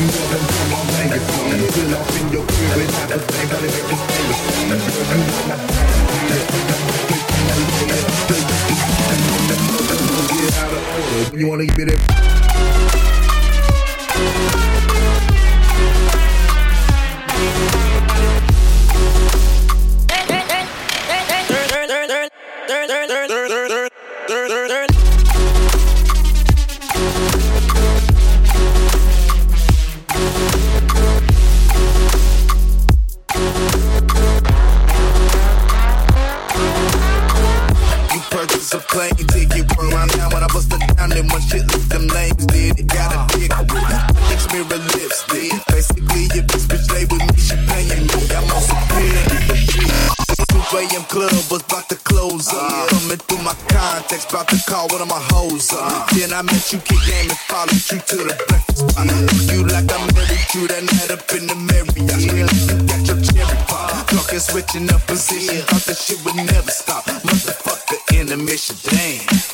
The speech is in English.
You know them from my megaphone. Fill up in your crib and have a thing, gotta make this thing a song. Girl, you know my Get out of order. You wanna give me that? You plane ticket, run around town when I bust it down. Then one shit look them names did. It got a dick with Next mirror lipstick. Basically, if this bitch lay with me, she paying me. I'm on some pin. 2 a.m. club was about to close up. Coming through my contacts, about to call one of my hoes up. Then I met you, kick game and followed you to the breakfast spot. You like I married you that night up in the Marriott. Got your cherry pop. Talking switching up position, thought that shit would never stop. Motherfucker the mission, damn.